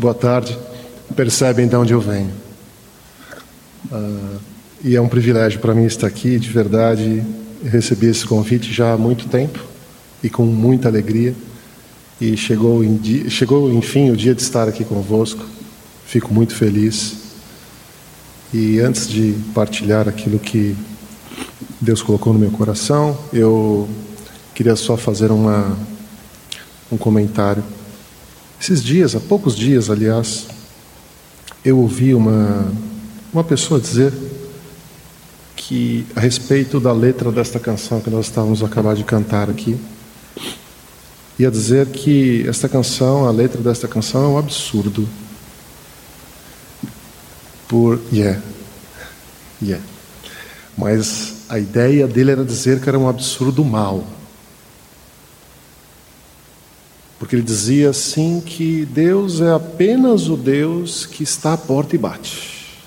boa tarde, percebem de onde eu venho. Uh, e é um privilégio para mim estar aqui, de verdade. Recebi esse convite já há muito tempo e com muita alegria. E chegou, em, chegou enfim o dia de estar aqui convosco. Fico muito feliz. E antes de partilhar aquilo que Deus colocou no meu coração, eu queria só fazer uma, um comentário. Esses dias, há poucos dias, aliás, eu ouvi uma, uma pessoa dizer que, a respeito da letra desta canção que nós estávamos acabar de cantar aqui, ia dizer que esta canção, a letra desta canção é um absurdo. Por. Yeah. Yeah. Mas a ideia dele era dizer que era um absurdo mal. Porque ele dizia assim que Deus é apenas o Deus que está à porta e bate.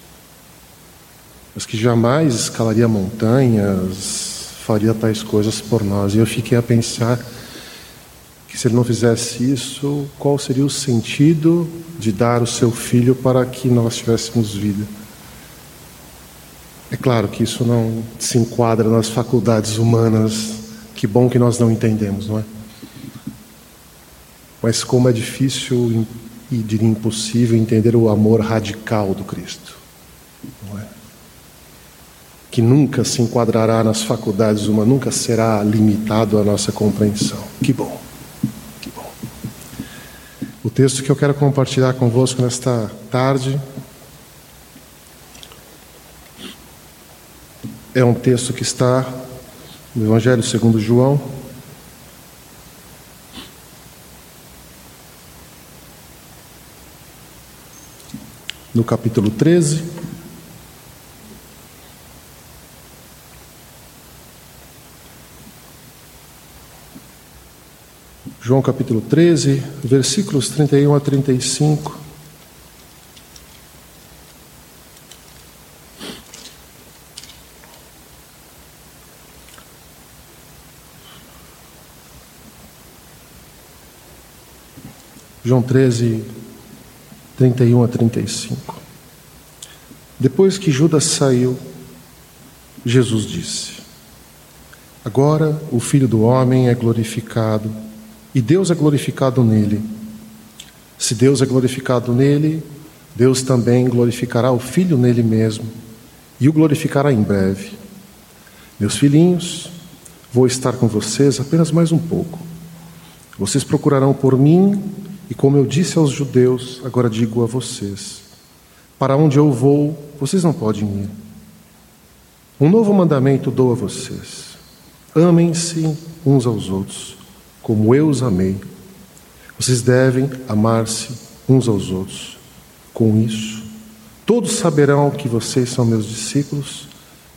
Mas que jamais escalaria montanhas, faria tais coisas por nós. E eu fiquei a pensar que se ele não fizesse isso, qual seria o sentido de dar o seu filho para que nós tivéssemos vida? É claro que isso não se enquadra nas faculdades humanas. Que bom que nós não entendemos, não é? Mas como é difícil e diria impossível entender o amor radical do Cristo. É? Que nunca se enquadrará nas faculdades humanas, nunca será limitado à nossa compreensão. Que bom. Que bom. O texto que eu quero compartilhar convosco nesta tarde é um texto que está no Evangelho segundo João, no capítulo 13. João capítulo 13, versículos 31 a 35. João 13, 31 a 35. Depois que Judas saiu, Jesus disse: Agora o Filho do Homem é glorificado e Deus é glorificado nele. Se Deus é glorificado nele, Deus também glorificará o Filho nele mesmo e o glorificará em breve. Meus filhinhos, vou estar com vocês apenas mais um pouco. Vocês procurarão por mim e como eu disse aos judeus, agora digo a vocês: para onde eu vou, vocês não podem ir. Um novo mandamento dou a vocês: amem-se uns aos outros, como eu os amei. Vocês devem amar-se uns aos outros. Com isso, todos saberão que vocês são meus discípulos,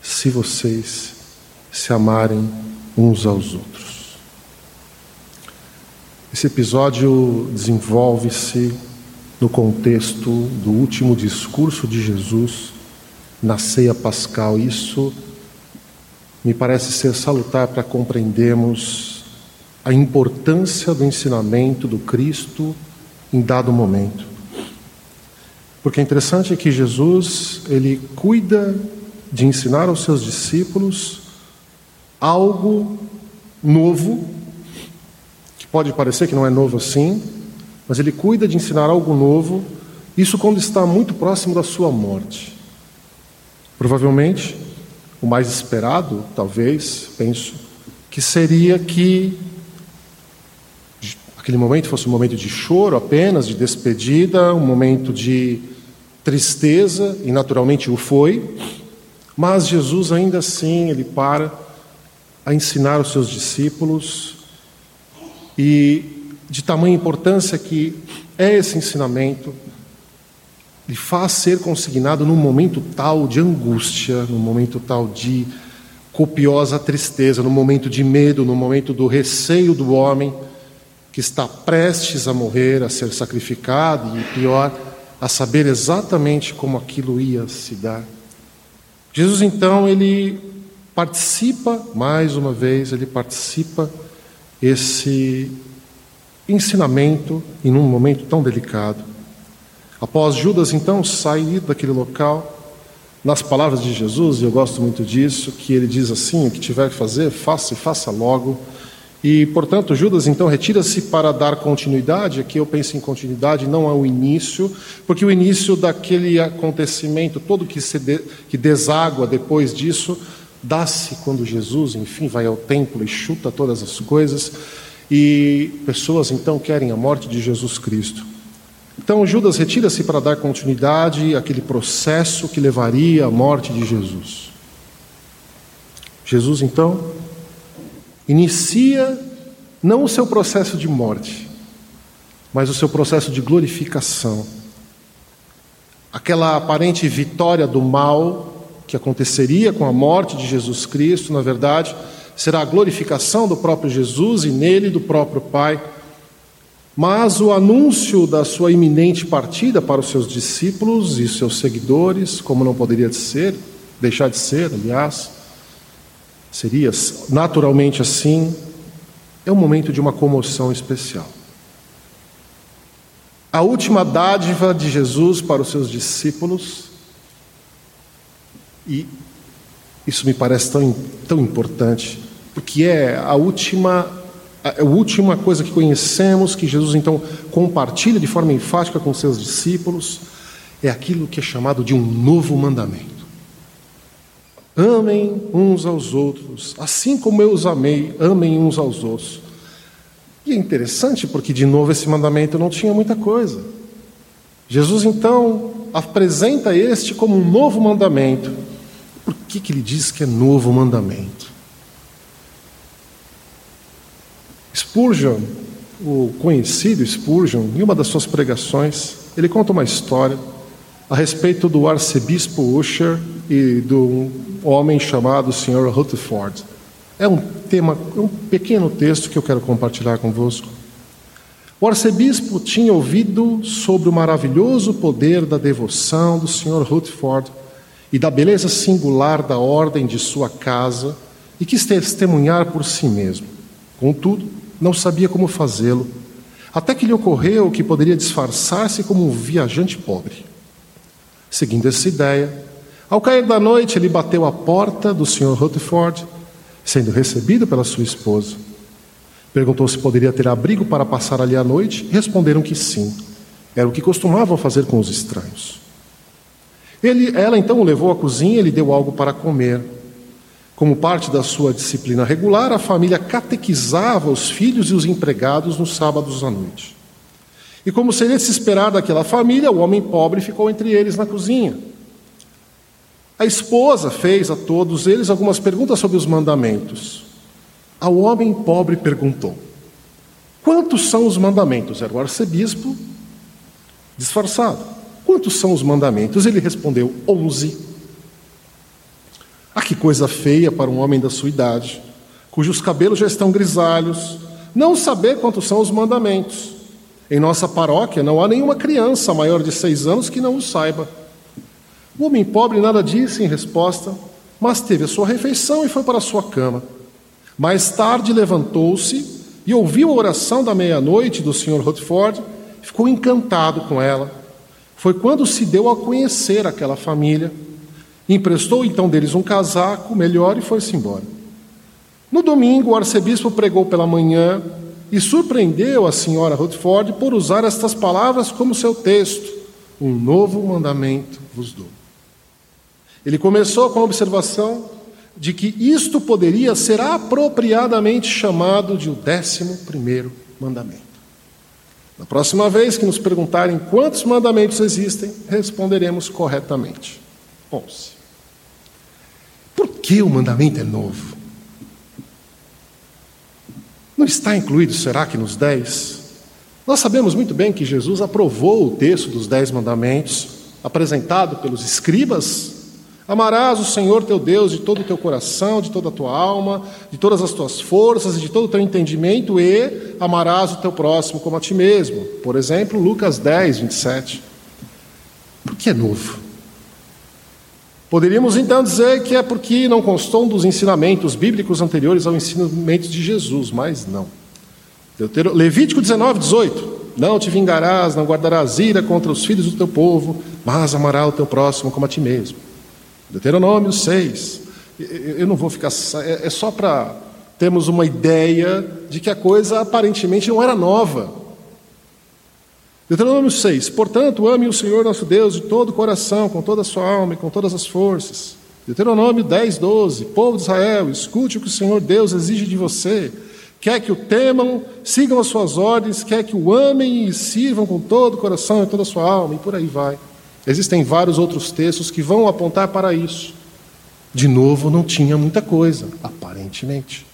se vocês se amarem uns aos outros. Esse episódio desenvolve-se no contexto do último discurso de Jesus na ceia pascal. Isso me parece ser salutar para compreendermos a importância do ensinamento do Cristo em dado momento. Porque é interessante que Jesus, ele cuida de ensinar aos seus discípulos algo novo Pode parecer que não é novo assim, mas ele cuida de ensinar algo novo, isso quando está muito próximo da sua morte. Provavelmente, o mais esperado, talvez, penso, que seria que aquele momento fosse um momento de choro apenas, de despedida, um momento de tristeza, e naturalmente o foi, mas Jesus ainda assim, ele para a ensinar os seus discípulos e de tamanha importância que é esse ensinamento, ele faz ser consignado num momento tal de angústia, num momento tal de copiosa tristeza, no momento de medo, no momento do receio do homem que está prestes a morrer, a ser sacrificado e pior, a saber exatamente como aquilo ia se dar. Jesus então ele participa mais uma vez, ele participa esse ensinamento em um momento tão delicado. Após Judas então sair daquele local, nas palavras de Jesus, e eu gosto muito disso, que ele diz assim: o que tiver que fazer, faça e faça logo. E, portanto, Judas então retira-se para dar continuidade. Aqui eu penso em continuidade, não ao início, porque o início daquele acontecimento, todo que, se de, que deságua depois disso, dá-se quando Jesus, enfim, vai ao templo e chuta todas as coisas, e pessoas então querem a morte de Jesus Cristo. Então Judas retira-se para dar continuidade àquele processo que levaria à morte de Jesus. Jesus então inicia não o seu processo de morte, mas o seu processo de glorificação. Aquela aparente vitória do mal que aconteceria com a morte de Jesus Cristo, na verdade, será a glorificação do próprio Jesus e nele do próprio Pai. Mas o anúncio da sua iminente partida para os seus discípulos e seus seguidores, como não poderia ser, deixar de ser, aliás, seria naturalmente assim, é um momento de uma comoção especial. A última dádiva de Jesus para os seus discípulos, e isso me parece tão, tão importante, porque é a última, a, a última coisa que conhecemos, que Jesus então compartilha de forma enfática com seus discípulos, é aquilo que é chamado de um novo mandamento. Amem uns aos outros, assim como eu os amei, amem uns aos outros. E é interessante porque, de novo, esse mandamento não tinha muita coisa. Jesus então apresenta este como um novo mandamento. Que, que ele diz que é novo mandamento? Spurgeon, o conhecido Spurgeon, em uma das suas pregações, ele conta uma história a respeito do arcebispo Usher e do homem chamado Sr. Rutherford. É um tema, é um pequeno texto que eu quero compartilhar convosco. O arcebispo tinha ouvido sobre o maravilhoso poder da devoção do Sr. Rutherford e da beleza singular da ordem de sua casa e quis testemunhar por si mesmo. Contudo, não sabia como fazê-lo, até que lhe ocorreu que poderia disfarçar-se como um viajante pobre. Seguindo essa ideia, ao cair da noite, ele bateu à porta do Sr. Rutherford, sendo recebido pela sua esposa. Perguntou se poderia ter abrigo para passar ali a noite responderam que sim. Era o que costumavam fazer com os estranhos. Ele, ela então o levou à cozinha e lhe deu algo para comer. Como parte da sua disciplina regular, a família catequizava os filhos e os empregados nos sábados à noite. E como seria de se esperar daquela família, o homem pobre ficou entre eles na cozinha. A esposa fez a todos eles algumas perguntas sobre os mandamentos. Ao homem pobre perguntou: Quantos são os mandamentos? Era o arcebispo disfarçado. Quantos são os mandamentos? Ele respondeu: Onze. Ah, que coisa feia para um homem da sua idade, cujos cabelos já estão grisalhos, não saber quantos são os mandamentos. Em nossa paróquia não há nenhuma criança maior de seis anos que não o saiba. O homem pobre nada disse em resposta, mas teve a sua refeição e foi para a sua cama. Mais tarde levantou-se e ouviu a oração da meia-noite do Sr. Rutherford, ficou encantado com ela. Foi quando se deu a conhecer aquela família. Emprestou então deles um casaco melhor e foi-se embora. No domingo, o arcebispo pregou pela manhã e surpreendeu a senhora Rutherford por usar estas palavras como seu texto: Um novo mandamento vos dou. Ele começou com a observação de que isto poderia ser apropriadamente chamado de o décimo primeiro mandamento. Na próxima vez que nos perguntarem quantos mandamentos existem, responderemos corretamente: onze. Por que o mandamento é novo? Não está incluído, será que, nos dez? Nós sabemos muito bem que Jesus aprovou o texto dos dez mandamentos, apresentado pelos escribas Amarás o Senhor teu Deus de todo o teu coração, de toda a tua alma, de todas as tuas forças e de todo o teu entendimento, e amarás o teu próximo como a ti mesmo. Por exemplo, Lucas 10, 27. Por que é novo? Poderíamos então dizer que é porque não constou dos ensinamentos bíblicos anteriores ao ensinamento de Jesus, mas não. Levítico 19, 18. Não te vingarás, não guardarás ira contra os filhos do teu povo, mas amarás o teu próximo como a ti mesmo. Deuteronômio 6. Eu não vou ficar. É, é só para termos uma ideia de que a coisa aparentemente não era nova. Deuteronômio 6. Portanto, ame o Senhor nosso Deus de todo o coração, com toda a sua alma e com todas as forças. Deuteronômio 10, 12. Povo de Israel, escute o que o Senhor Deus exige de você. Quer que o temam, sigam as suas ordens, quer que o amem e sirvam com todo o coração e toda a sua alma, e por aí vai. Existem vários outros textos que vão apontar para isso. De novo, não tinha muita coisa, aparentemente.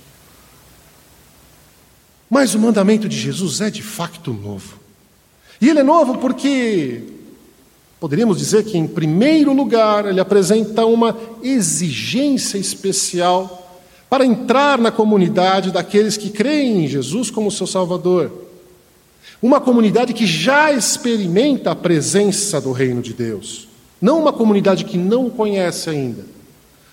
Mas o mandamento de Jesus é de facto novo. E ele é novo porque, poderíamos dizer que, em primeiro lugar, ele apresenta uma exigência especial para entrar na comunidade daqueles que creem em Jesus como seu Salvador. Uma comunidade que já experimenta a presença do reino de Deus. Não uma comunidade que não o conhece ainda,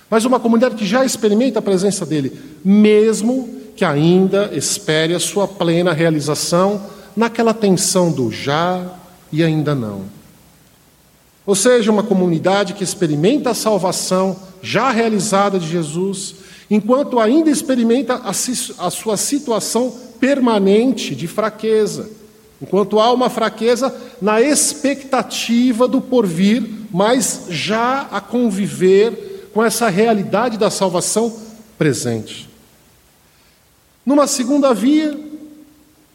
mas uma comunidade que já experimenta a presença dele, mesmo que ainda espere a sua plena realização naquela tensão do já e ainda não. Ou seja, uma comunidade que experimenta a salvação já realizada de Jesus, enquanto ainda experimenta a, a sua situação permanente de fraqueza, enquanto há uma fraqueza na expectativa do porvir, mas já a conviver com essa realidade da salvação presente. Numa segunda via,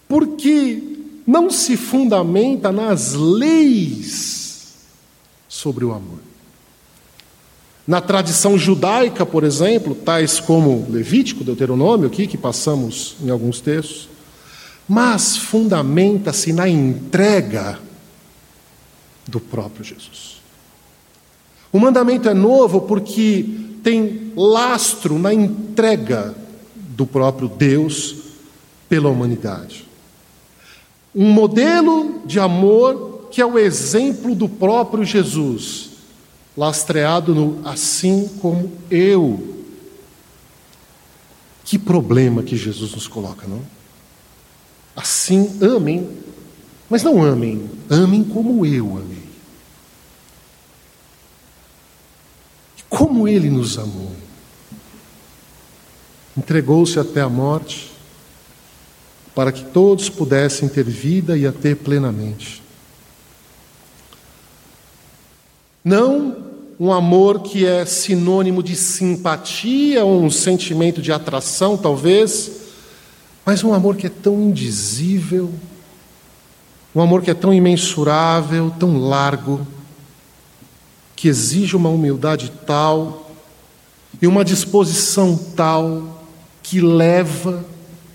porque não se fundamenta nas leis sobre o amor. Na tradição judaica, por exemplo, tais como Levítico, Deuteronômio, aqui que passamos em alguns textos, mas fundamenta-se na entrega do próprio Jesus. O mandamento é novo porque tem lastro na entrega do próprio Deus pela humanidade. Um modelo de amor que é o exemplo do próprio Jesus, lastreado no assim como eu. Que problema que Jesus nos coloca, não? Assim, amem, mas não amem, amem como eu amei. Como ele nos amou. Entregou-se até a morte para que todos pudessem ter vida e a ter plenamente. Não um amor que é sinônimo de simpatia ou um sentimento de atração, talvez, mas um amor que é tão indizível, um amor que é tão imensurável, tão largo, que exige uma humildade tal e uma disposição tal que leva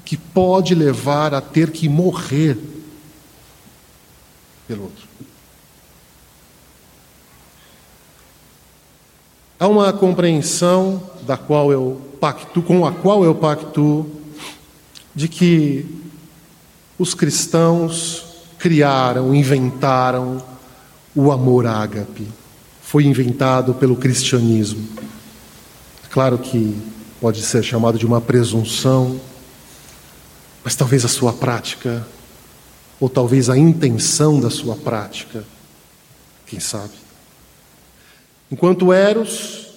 que pode levar a ter que morrer pelo outro. Há uma compreensão da qual eu pacto, com a qual eu pacto, de que os cristãos criaram, inventaram o amor ágape. Foi inventado pelo cristianismo. Claro que pode ser chamado de uma presunção, mas talvez a sua prática, ou talvez a intenção da sua prática, quem sabe. Enquanto Eros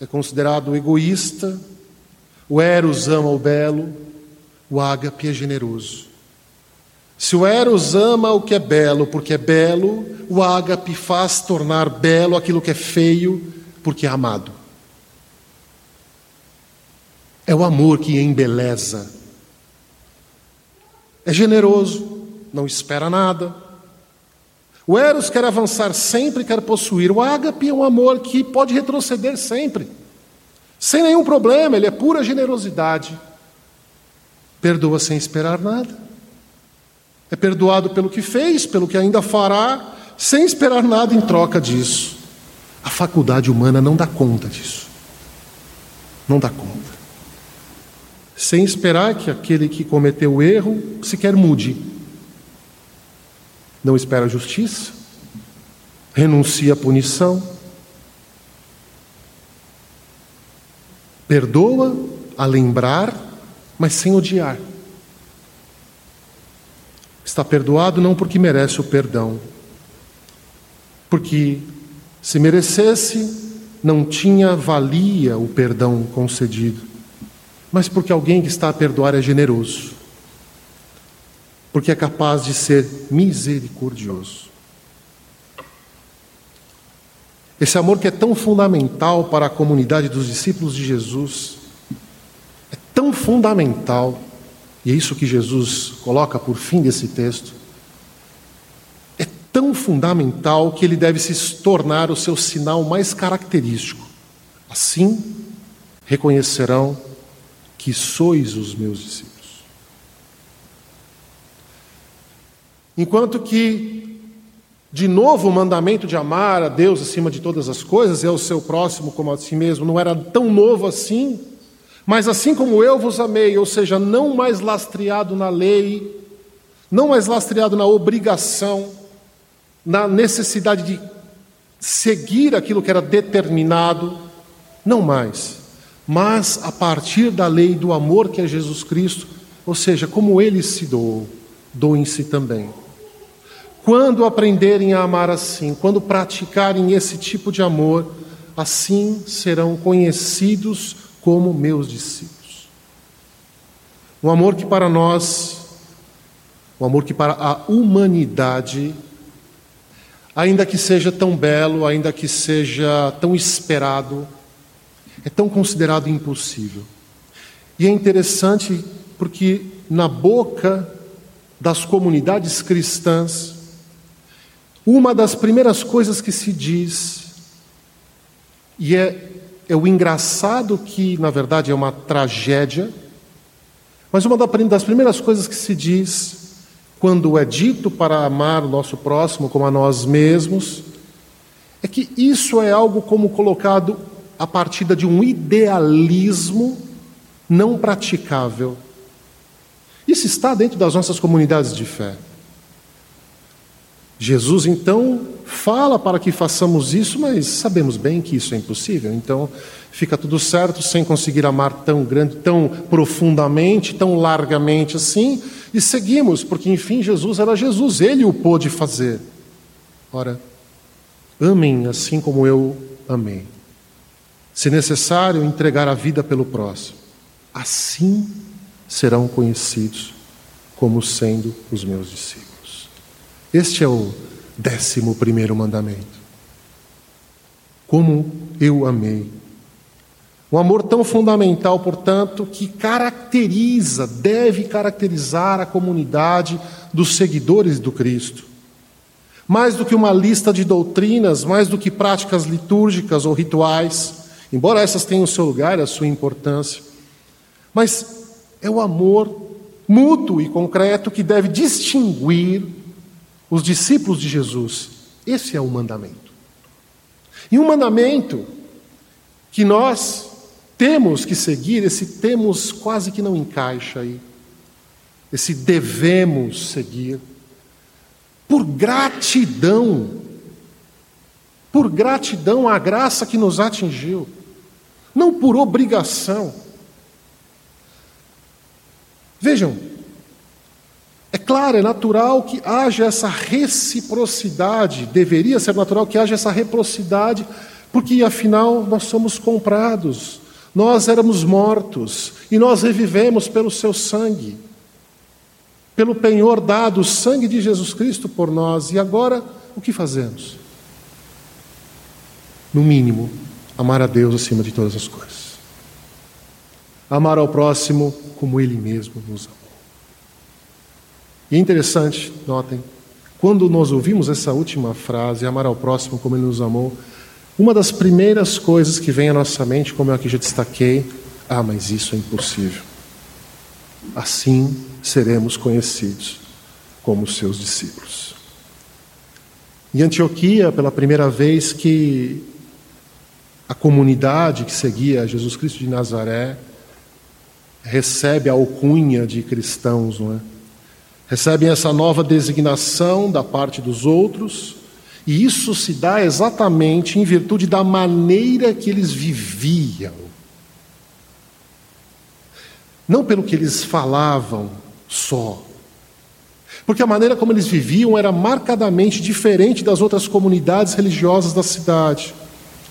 é considerado egoísta, o Eros ama o belo, o ágape é generoso. Se o Eros ama o que é belo porque é belo, o ágape faz tornar belo aquilo que é feio porque é amado. É o amor que embeleza é generoso, não espera nada. O Eros quer avançar sempre, quer possuir. O ágape é um amor que pode retroceder sempre, sem nenhum problema, ele é pura generosidade. Perdoa sem esperar nada. É perdoado pelo que fez, pelo que ainda fará, sem esperar nada em troca disso. A faculdade humana não dá conta disso. Não dá conta sem esperar que aquele que cometeu o erro sequer mude. Não espera justiça, renuncia à punição, perdoa a lembrar, mas sem odiar. Está perdoado não porque merece o perdão, porque se merecesse, não tinha valia o perdão concedido, mas porque alguém que está a perdoar é generoso, porque é capaz de ser misericordioso. Esse amor que é tão fundamental para a comunidade dos discípulos de Jesus, tão fundamental, e é isso que Jesus coloca por fim desse texto, é tão fundamental que ele deve se tornar o seu sinal mais característico. Assim, reconhecerão que sois os meus discípulos. Enquanto que de novo, o mandamento de amar a Deus acima de todas as coisas e ao seu próximo como a si mesmo não era tão novo assim, mas assim como eu vos amei, ou seja, não mais lastreado na lei, não mais lastreado na obrigação, na necessidade de seguir aquilo que era determinado, não mais, mas a partir da lei do amor que é Jesus Cristo, ou seja, como ele se doou, doem-se também. Quando aprenderem a amar assim, quando praticarem esse tipo de amor, assim serão conhecidos como meus discípulos. Um amor que para nós, um amor que para a humanidade, ainda que seja tão belo, ainda que seja tão esperado, é tão considerado impossível. E é interessante porque na boca das comunidades cristãs, uma das primeiras coisas que se diz, e é, é o engraçado que, na verdade, é uma tragédia, mas uma das primeiras coisas que se diz, quando é dito para amar o nosso próximo como a nós mesmos, é que isso é algo como colocado a partir de um idealismo não praticável. Isso está dentro das nossas comunidades de fé. Jesus então fala para que façamos isso, mas sabemos bem que isso é impossível. Então fica tudo certo sem conseguir amar tão grande, tão profundamente, tão largamente assim, e seguimos, porque enfim Jesus era Jesus, ele o pôde fazer. Ora, amem assim como eu amei. Se necessário, entregar a vida pelo próximo. Assim serão conhecidos como sendo os meus discípulos. Este é o décimo primeiro mandamento. Como eu amei. Um amor tão fundamental, portanto, que caracteriza, deve caracterizar a comunidade dos seguidores do Cristo. Mais do que uma lista de doutrinas, mais do que práticas litúrgicas ou rituais, embora essas tenham o seu lugar, a sua importância, mas é o amor mútuo e concreto que deve distinguir os discípulos de Jesus. Esse é o mandamento. E um mandamento que nós temos que seguir, esse temos quase que não encaixa aí. Esse devemos seguir. Por gratidão. Por gratidão à graça que nos atingiu. Não por obrigação. Vejam, claro, é natural que haja essa reciprocidade, deveria ser natural que haja essa reciprocidade, porque afinal nós somos comprados, nós éramos mortos e nós revivemos pelo seu sangue, pelo penhor dado, o sangue de Jesus Cristo por nós, e agora o que fazemos? No mínimo, amar a Deus acima de todas as coisas, amar ao próximo como Ele mesmo nos ama. E é interessante, notem, quando nós ouvimos essa última frase, amar ao próximo como ele nos amou, uma das primeiras coisas que vem à nossa mente, como eu aqui já destaquei, ah, mas isso é impossível. Assim seremos conhecidos como seus discípulos. Em Antioquia, pela primeira vez que a comunidade que seguia Jesus Cristo de Nazaré recebe a alcunha de cristãos, não é? Recebem essa nova designação da parte dos outros, e isso se dá exatamente em virtude da maneira que eles viviam. Não pelo que eles falavam só, Porque a maneira como eles viviam era marcadamente diferente das outras comunidades religiosas da cidade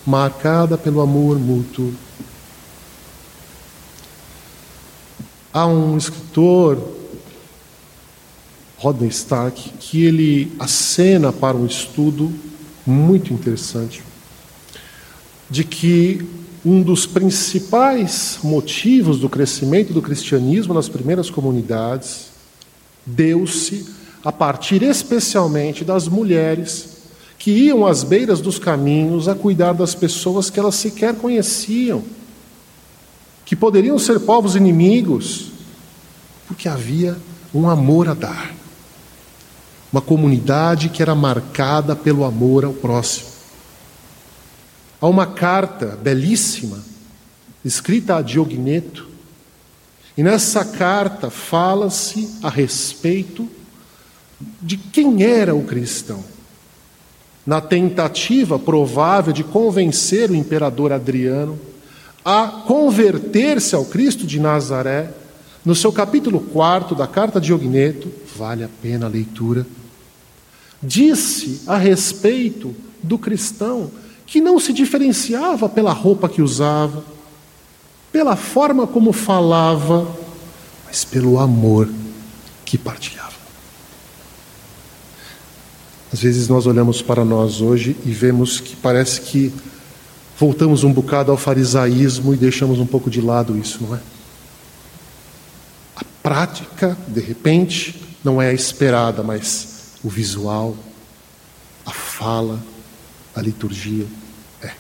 marcada pelo amor mútuo. Há um escritor, Rodney Stark, que ele acena para um estudo muito interessante de que um dos principais motivos do crescimento do cristianismo nas primeiras comunidades deu-se a partir especialmente das mulheres que iam às beiras dos caminhos a cuidar das pessoas que elas sequer conheciam, que poderiam ser povos inimigos, porque havia um amor a dar. Uma comunidade que era marcada pelo amor ao próximo. Há uma carta belíssima, escrita a Diogneto, e nessa carta fala-se a respeito de quem era o cristão na tentativa provável de convencer o imperador Adriano a converter-se ao Cristo de Nazaré, no seu capítulo 4 da carta de Ogneto, vale a pena a leitura, disse a respeito do cristão que não se diferenciava pela roupa que usava, pela forma como falava, mas pelo amor que partilhava. Às vezes nós olhamos para nós hoje e vemos que parece que voltamos um bocado ao farisaísmo e deixamos um pouco de lado isso, não é? Prática, de repente, não é a esperada, mas o visual, a fala, a liturgia é.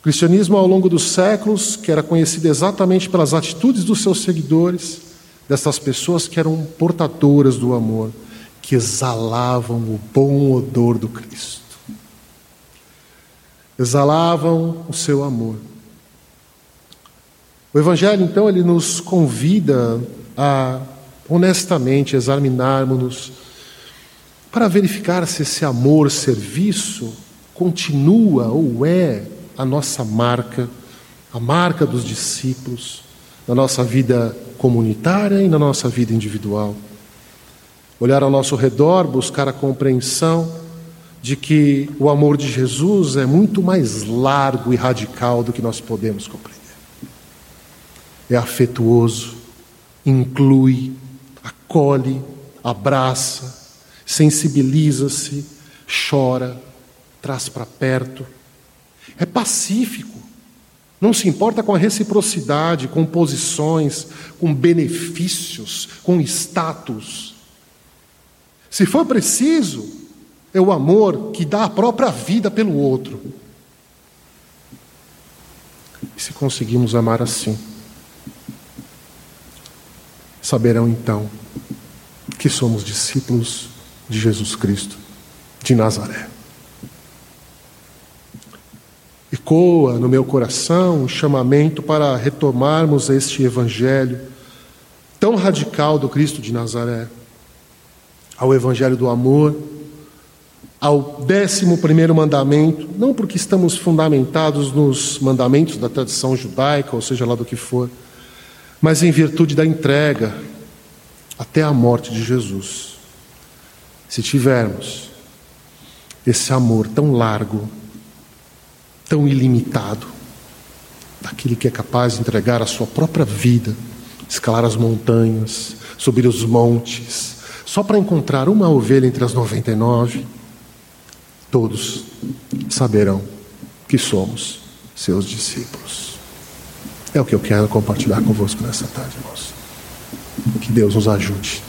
O cristianismo, ao longo dos séculos, que era conhecido exatamente pelas atitudes dos seus seguidores, dessas pessoas que eram portadoras do amor, que exalavam o bom odor do Cristo. Exalavam o seu amor. O Evangelho, então, ele nos convida a honestamente examinarmos-nos para verificar se esse amor, serviço, continua ou é a nossa marca, a marca dos discípulos, na nossa vida comunitária e na nossa vida individual olhar ao nosso redor, buscar a compreensão de que o amor de Jesus é muito mais largo e radical do que nós podemos compreender. É afetuoso, inclui, acolhe, abraça, sensibiliza-se, chora, traz para perto. É pacífico, não se importa com a reciprocidade, com posições, com benefícios, com status. Se for preciso, é o amor que dá a própria vida pelo outro. E se conseguimos amar assim, saberão então que somos discípulos de Jesus Cristo de Nazaré. Ecoa no meu coração o chamamento para retomarmos este evangelho tão radical do Cristo de Nazaré ao Evangelho do amor, ao décimo primeiro mandamento, não porque estamos fundamentados nos mandamentos da tradição judaica, ou seja lá do que for, mas em virtude da entrega até a morte de Jesus. Se tivermos esse amor tão largo, tão ilimitado, daquele que é capaz de entregar a sua própria vida, escalar as montanhas, subir os montes, só para encontrar uma ovelha entre as 99, todos saberão que somos seus discípulos. É o que eu quero compartilhar convosco nessa tarde, irmãos. Que Deus nos ajude